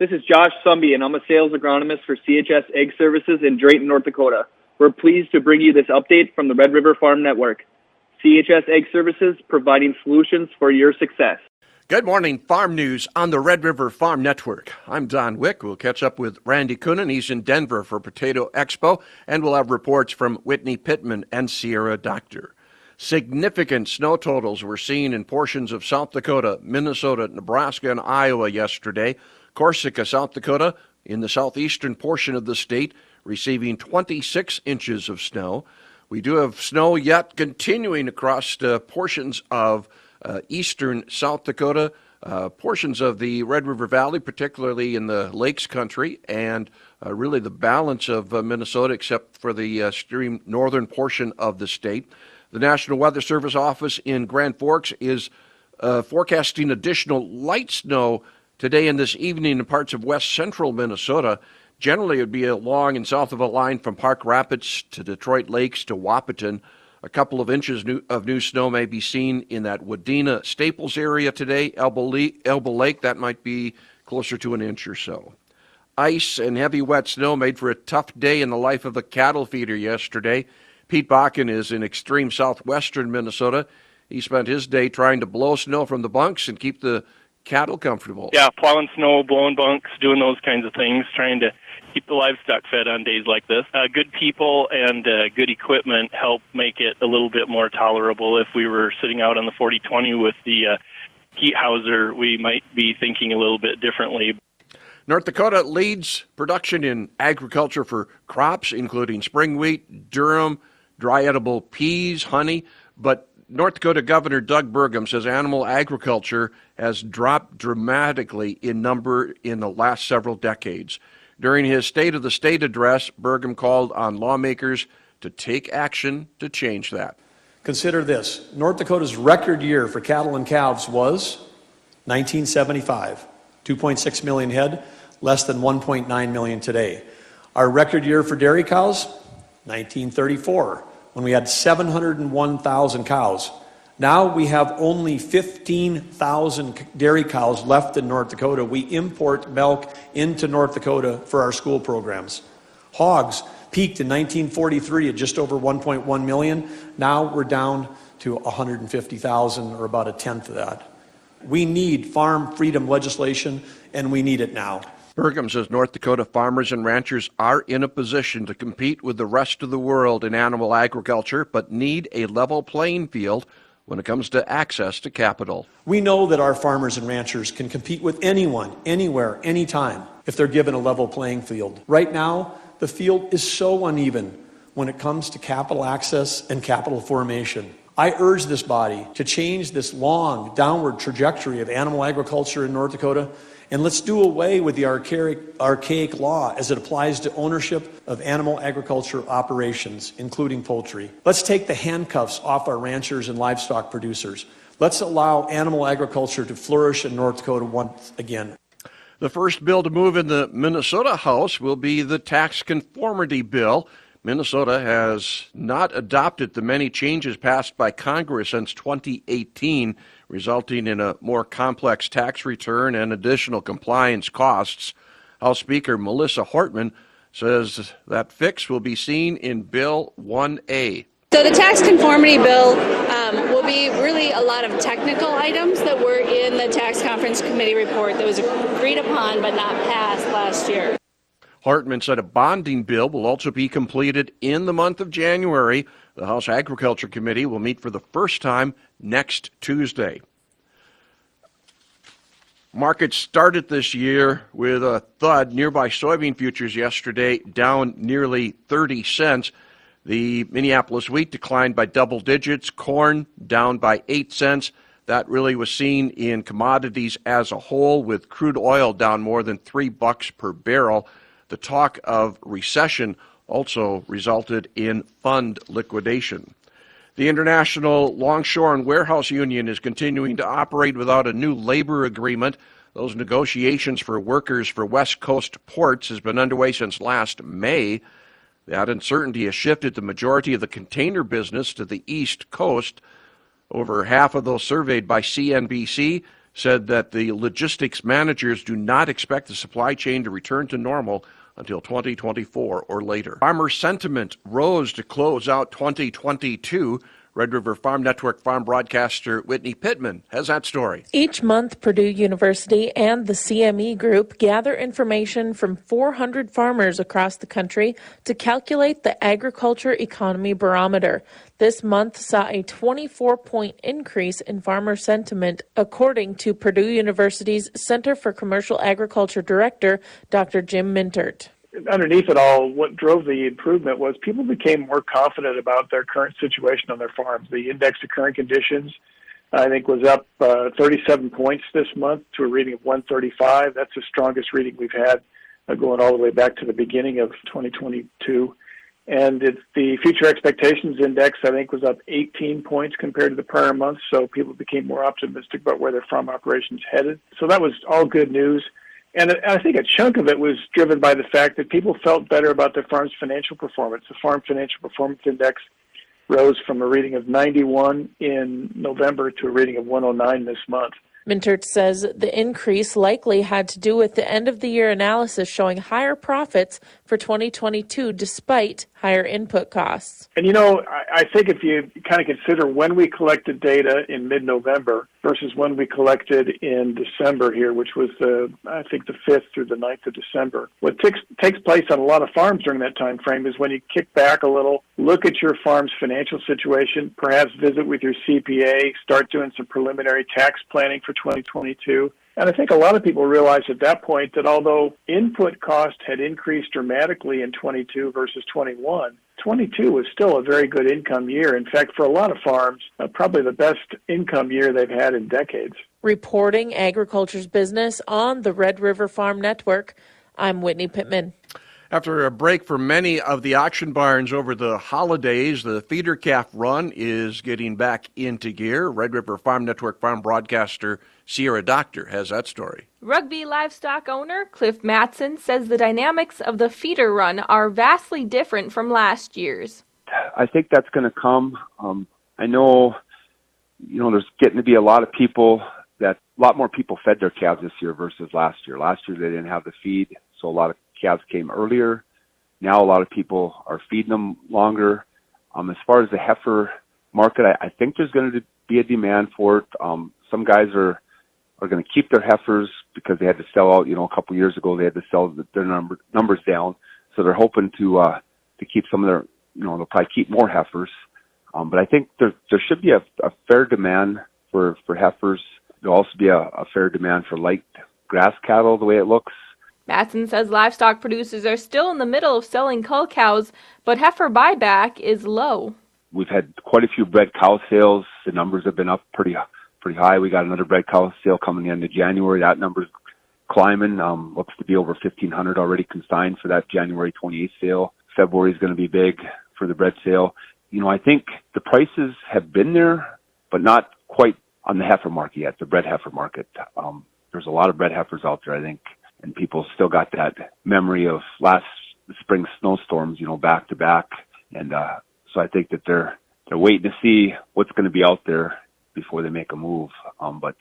This is Josh Sumby, and I'm a sales agronomist for CHS Ag Services in Drayton, North Dakota. We're pleased to bring you this update from the Red River Farm Network. CHS Ag Services providing solutions for your success. Good morning, Farm News on the Red River Farm Network. I'm Don Wick. We'll catch up with Randy Koenen. He's in Denver for Potato Expo, and we'll have reports from Whitney Pittman and Sierra Doctor. Significant snow totals were seen in portions of South Dakota, Minnesota, Nebraska, and Iowa yesterday. Corsica, South Dakota, in the southeastern portion of the state, receiving 26 inches of snow. We do have snow yet continuing across uh, portions of uh, eastern South Dakota, uh, portions of the Red River Valley, particularly in the Lakes Country, and uh, really the balance of uh, Minnesota, except for the extreme northern portion of the state. The National Weather Service office in Grand Forks is uh, forecasting additional light snow today and this evening in parts of west central Minnesota. Generally, it would be along and south of a line from Park Rapids to Detroit Lakes to Wahpeton. A couple of inches of new snow may be seen in that Wadena Staples area today. Elbow Lake, Lake, that might be closer to an inch or so. Ice and heavy wet snow made for a tough day in the life of the cattle feeder yesterday. Pete Bakken is in extreme southwestern Minnesota. He spent his day trying to blow snow from the bunks and keep the cattle comfortable. Yeah, plowing snow, blowing bunks, doing those kinds of things, trying to keep the livestock fed on days like this. Uh, good people and uh, good equipment help make it a little bit more tolerable. If we were sitting out on the 4020 with the uh, heat houser, we might be thinking a little bit differently. North Dakota leads production in agriculture for crops, including spring wheat, durum, dry edible peas, honey, but North Dakota Governor Doug Burgum says animal agriculture has dropped dramatically in number in the last several decades. During his State of the State address, Burgum called on lawmakers to take action to change that. Consider this North Dakota's record year for cattle and calves was 1975, 2.6 million head, less than 1.9 million today. Our record year for dairy cows, 1934, when we had 701,000 cows. Now we have only 15,000 dairy cows left in North Dakota. We import milk into North Dakota for our school programs. Hogs peaked in 1943 at just over 1.1 million. Now we're down to 150,000 or about a tenth of that. We need farm freedom legislation and we need it now. Burgum says North Dakota farmers and ranchers are in a position to compete with the rest of the world in animal agriculture, but need a level playing field when it comes to access to capital. We know that our farmers and ranchers can compete with anyone, anywhere, anytime, if they're given a level playing field. Right now, the field is so uneven when it comes to capital access and capital formation. I urge this body to change this long downward trajectory of animal agriculture in North Dakota and let's do away with the archaic, archaic law as it applies to ownership of animal agriculture operations, including poultry. Let's take the handcuffs off our ranchers and livestock producers. Let's allow animal agriculture to flourish in North Dakota once again. The first bill to move in the Minnesota House will be the tax conformity bill. Minnesota has not adopted the many changes passed by Congress since 2018 resulting in a more complex tax return and additional compliance costs. House Speaker Melissa Hortman says that fix will be seen in Bill 1A. So the tax conformity bill um, will be really a lot of technical items that were in the tax conference committee report that was agreed upon but not passed last year. Hortman said a bonding bill will also be completed in the month of January. The House Agriculture Committee will meet for the first time next Tuesday. Markets started this year with a thud. Nearby soybean futures yesterday down nearly 30 cents. The Minneapolis wheat declined by double digits, corn down by 8 cents. That really was seen in commodities as a whole with crude oil down more than 3 bucks per barrel. The talk of recession also resulted in fund liquidation. The International Longshore and Warehouse Union is continuing to operate without a new labor agreement. Those negotiations for workers for West Coast ports has been underway since last May. That uncertainty has shifted the majority of the container business to the East Coast. Over half of those surveyed by CNBC said that the logistics managers do not expect the supply chain to return to normal until 2024 or later. Farmer sentiment rose to close out 2022 Red River Farm Network farm broadcaster Whitney Pittman has that story. Each month, Purdue University and the CME Group gather information from 400 farmers across the country to calculate the Agriculture Economy Barometer. This month saw a 24 point increase in farmer sentiment, according to Purdue University's Center for Commercial Agriculture Director, Dr. Jim Mintert underneath it all, what drove the improvement was people became more confident about their current situation on their farms. The index of current conditions, I think, was up uh, 37 points this month to a reading of 135. That's the strongest reading we've had uh, going all the way back to the beginning of 2022. And it's the future expectations index, I think, was up 18 points compared to the prior month. So people became more optimistic about where their farm operations headed. So that was all good news. And I think a chunk of it was driven by the fact that people felt better about their farm's financial performance. The Farm Financial Performance Index rose from a reading of 91 in November to a reading of 109 this month. Mintert says the increase likely had to do with the end of the year analysis showing higher profits for 2022 despite higher input costs. And you know, I, think if you kind of consider when we collected data in mid November versus when we collected in December here, which was the, I think the 5th through the 9th of December, what takes, takes place on a lot of farms during that time frame is when you kick back a little, look at your farm's financial situation, perhaps visit with your CPA, start doing some preliminary tax planning for 2022. And I think a lot of people realized at that point that although input cost had increased dramatically in 22 versus 21, 22 was still a very good income year. In fact, for a lot of farms, uh, probably the best income year they've had in decades. Reporting agriculture's business on the Red River Farm Network, I'm Whitney Pittman. After a break for many of the auction barns over the holidays, the feeder calf run is getting back into gear. Red River Farm Network farm broadcaster Sierra Doctor has that story. Rugby livestock owner Cliff Matson says the dynamics of the feeder run are vastly different from last year's. I think that's going to come. Um, I know, you know, there's getting to be a lot of people that a lot more people fed their calves this year versus last year. Last year they didn't have the feed, so a lot of calves came earlier. Now a lot of people are feeding them longer. Um, as far as the heifer market, I, I think there's going to be a demand for it. Um, some guys are are going to keep their heifers because they had to sell out. You know, a couple years ago they had to sell their number, numbers down, so they're hoping to uh, to keep some of their. You know, they'll probably keep more heifers. Um, but I think there there should be a, a fair demand for for heifers. There'll also be a, a fair demand for light grass cattle, the way it looks. Matson says livestock producers are still in the middle of selling cull cows, but heifer buyback is low. We've had quite a few bred cow sales. The numbers have been up pretty pretty high. We got another bred cow sale coming into January. That number's climbing. Um, looks to be over 1,500 already consigned for that January 28th sale. February is going to be big for the bred sale. You know, I think the prices have been there, but not quite on the heifer market yet, the bred heifer market. Um, there's a lot of bred heifers out there, I think and people still got that memory of last spring snowstorms, you know, back to back. And uh, so I think that they're they're waiting to see what's going to be out there before they make a move. Um, but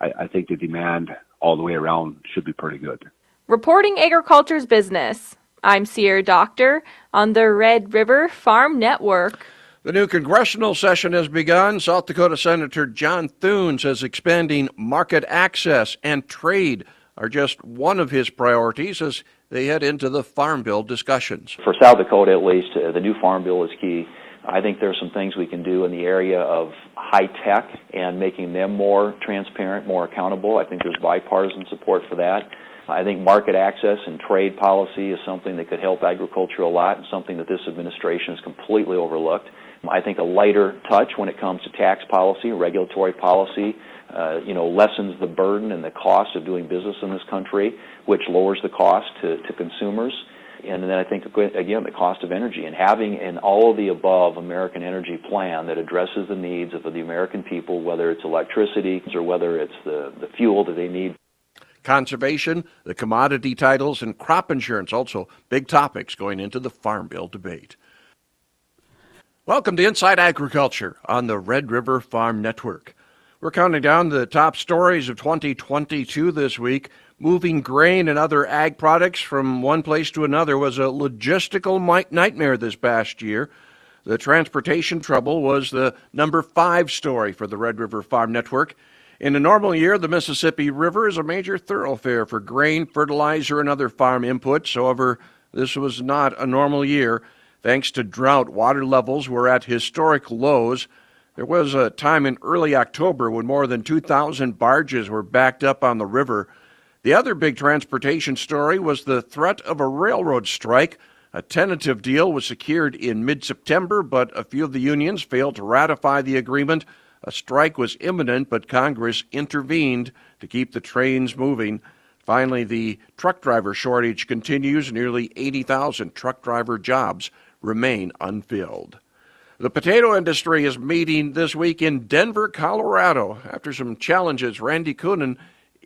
I, I think the demand all the way around should be pretty good. Reporting agriculture's business. I'm Sierra Doctor on the Red River Farm Network. The new congressional session has begun. South Dakota Senator John Thune says expanding market access and trade are just one of his priorities as they head into the Farm Bill discussions. For South Dakota, at least, uh, the new Farm Bill is key. I think there are some things we can do in the area of high tech and making them more transparent, more accountable. I think there's bipartisan support for that. I think market access and trade policy is something that could help agriculture a lot and something that this administration has completely overlooked. I think a lighter touch when it comes to tax policy, regulatory policy, uh, you know, lessens the burden and the cost of doing business in this country, which lowers the cost to, to consumers. And then I think, again, the cost of energy and having an all of the above American energy plan that addresses the needs of the American people, whether it's electricity or whether it's the, the fuel that they need. Conservation, the commodity titles, and crop insurance also big topics going into the Farm Bill debate. Welcome to Inside Agriculture on the Red River Farm Network. We're counting down the top stories of 2022 this week. Moving grain and other ag products from one place to another was a logistical nightmare this past year. The transportation trouble was the number five story for the Red River Farm Network. In a normal year, the Mississippi River is a major thoroughfare for grain, fertilizer, and other farm inputs. However, this was not a normal year. Thanks to drought, water levels were at historic lows. There was a time in early October when more than 2,000 barges were backed up on the river. The other big transportation story was the threat of a railroad strike. A tentative deal was secured in mid September, but a few of the unions failed to ratify the agreement. A strike was imminent, but Congress intervened to keep the trains moving. Finally, the truck driver shortage continues. Nearly 80,000 truck driver jobs remain unfilled. The potato industry is meeting this week in Denver, Colorado. After some challenges, Randy Koenen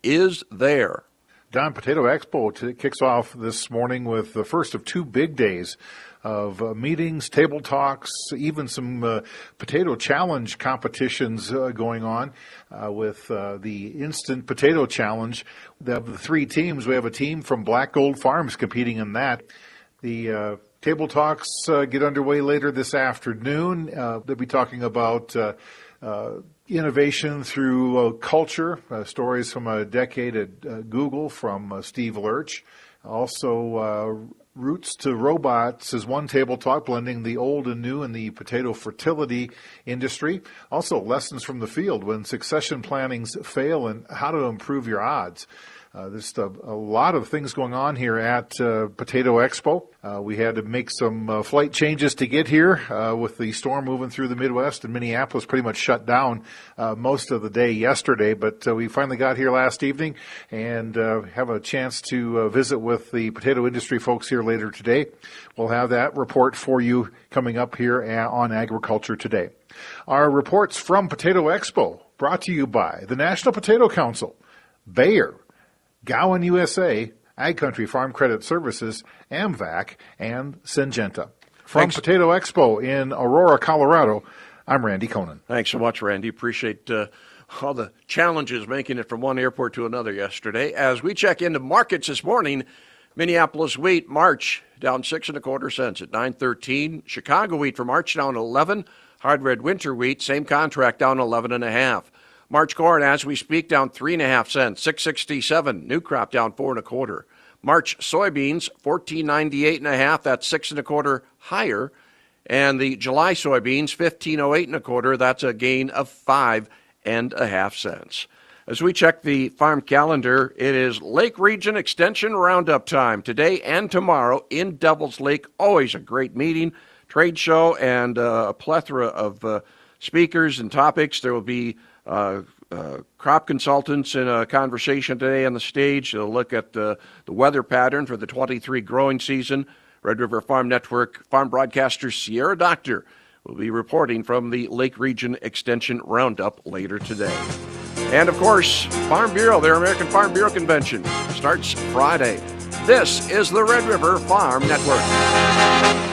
is there. Don Potato Expo kicks off this morning with the first of two big days of uh, meetings, table talks, even some uh, potato challenge competitions uh, going on uh, with uh, the Instant Potato Challenge. The, the three teams, we have a team from Black Gold Farms competing in that. The uh, Table talks get underway later this afternoon. They'll be talking about uh innovation through uh, culture, uh, stories from a decade at Google from Steve Lurch. Also, Roots to Robots is one table talk blending the old and new in the potato fertility industry. Also, lessons from the field when succession plannings fail and how to improve your odds. Uh, there's a, a, lot of things going on here at uh, Potato Expo. Uh, we had to make some uh, flight changes to get here uh, with the storm moving through the Midwest, and Minneapolis pretty much shut down most of the day yesterday. But we finally got here last evening and have a chance to visit with the potato industry folks here later today. We'll have that report for you coming up here on Agriculture Today. Our reports from Potato Expo brought to you by the National Potato Council, Bayer, Gowan USA, Ag Country Farm Credit Services, AMVAC, and Syngenta. From Thanks. Potato Expo in Aurora, Colorado, I'm Randy Koenen. Thanks so much, Randy. Appreciate uh, all the challenges making it from one airport to another yesterday. As we check into markets this morning, Minneapolis wheat March down six and a quarter cents at 913. Chicago wheat for March down 11. Hard red winter wheat, same contract down 11 and a half. March corn, as we speak, down three and a half cents, six sixty seven. New crop down four and a quarter. March soybeans, fourteen ninety eight and a half. That's six and a quarter higher. And the July soybeans, fifteen oh eight and a quarter. That's a gain of five and a half cents. As we check the farm calendar, it is Lake Region Extension Roundup time today and tomorrow in Devils Lake. Always a great meeting, trade show, and uh, a plethora of uh, speakers and topics. There will be uh, uh, crop consultants in a conversation today on the stage. They'll look at the, the weather pattern for the 23 growing season. Red River Farm Network farm broadcaster Sierra Doctor will be reporting from the Lake Region Extension Roundup later today. And of course, Farm Bureau, their American Farm Bureau Convention, starts Friday. This is the Red River Farm Network.